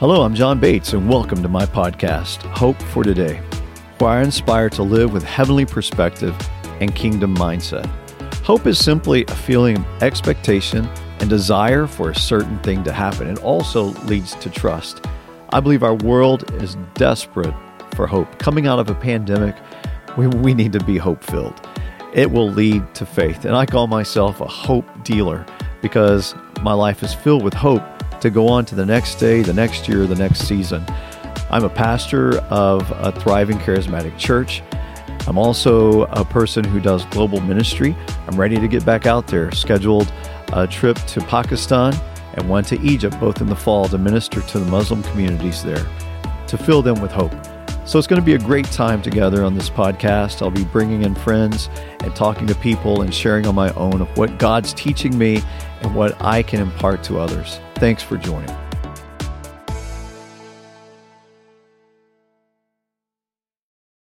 Hello, I'm John Bates, and welcome to my podcast, Hope for Today, where I inspire to live with heavenly perspective and kingdom mindset. Hope is simply a feeling of expectation and desire for a certain thing to happen. It also leads to trust. I believe our world is desperate for hope. Coming out of a pandemic, we, we need to be hope filled. It will lead to faith. And I call myself a hope dealer because my life is filled with hope to go on to the next day, the next year, the next season. I'm a pastor of a thriving charismatic church. I'm also a person who does global ministry. I'm ready to get back out there, scheduled a trip to Pakistan and one to Egypt, both in the fall, to minister to the Muslim communities there, to fill them with hope. So it's going to be a great time together on this podcast. I'll be bringing in friends and talking to people and sharing on my own of what God's teaching me and what I can impart to others. Thanks for joining.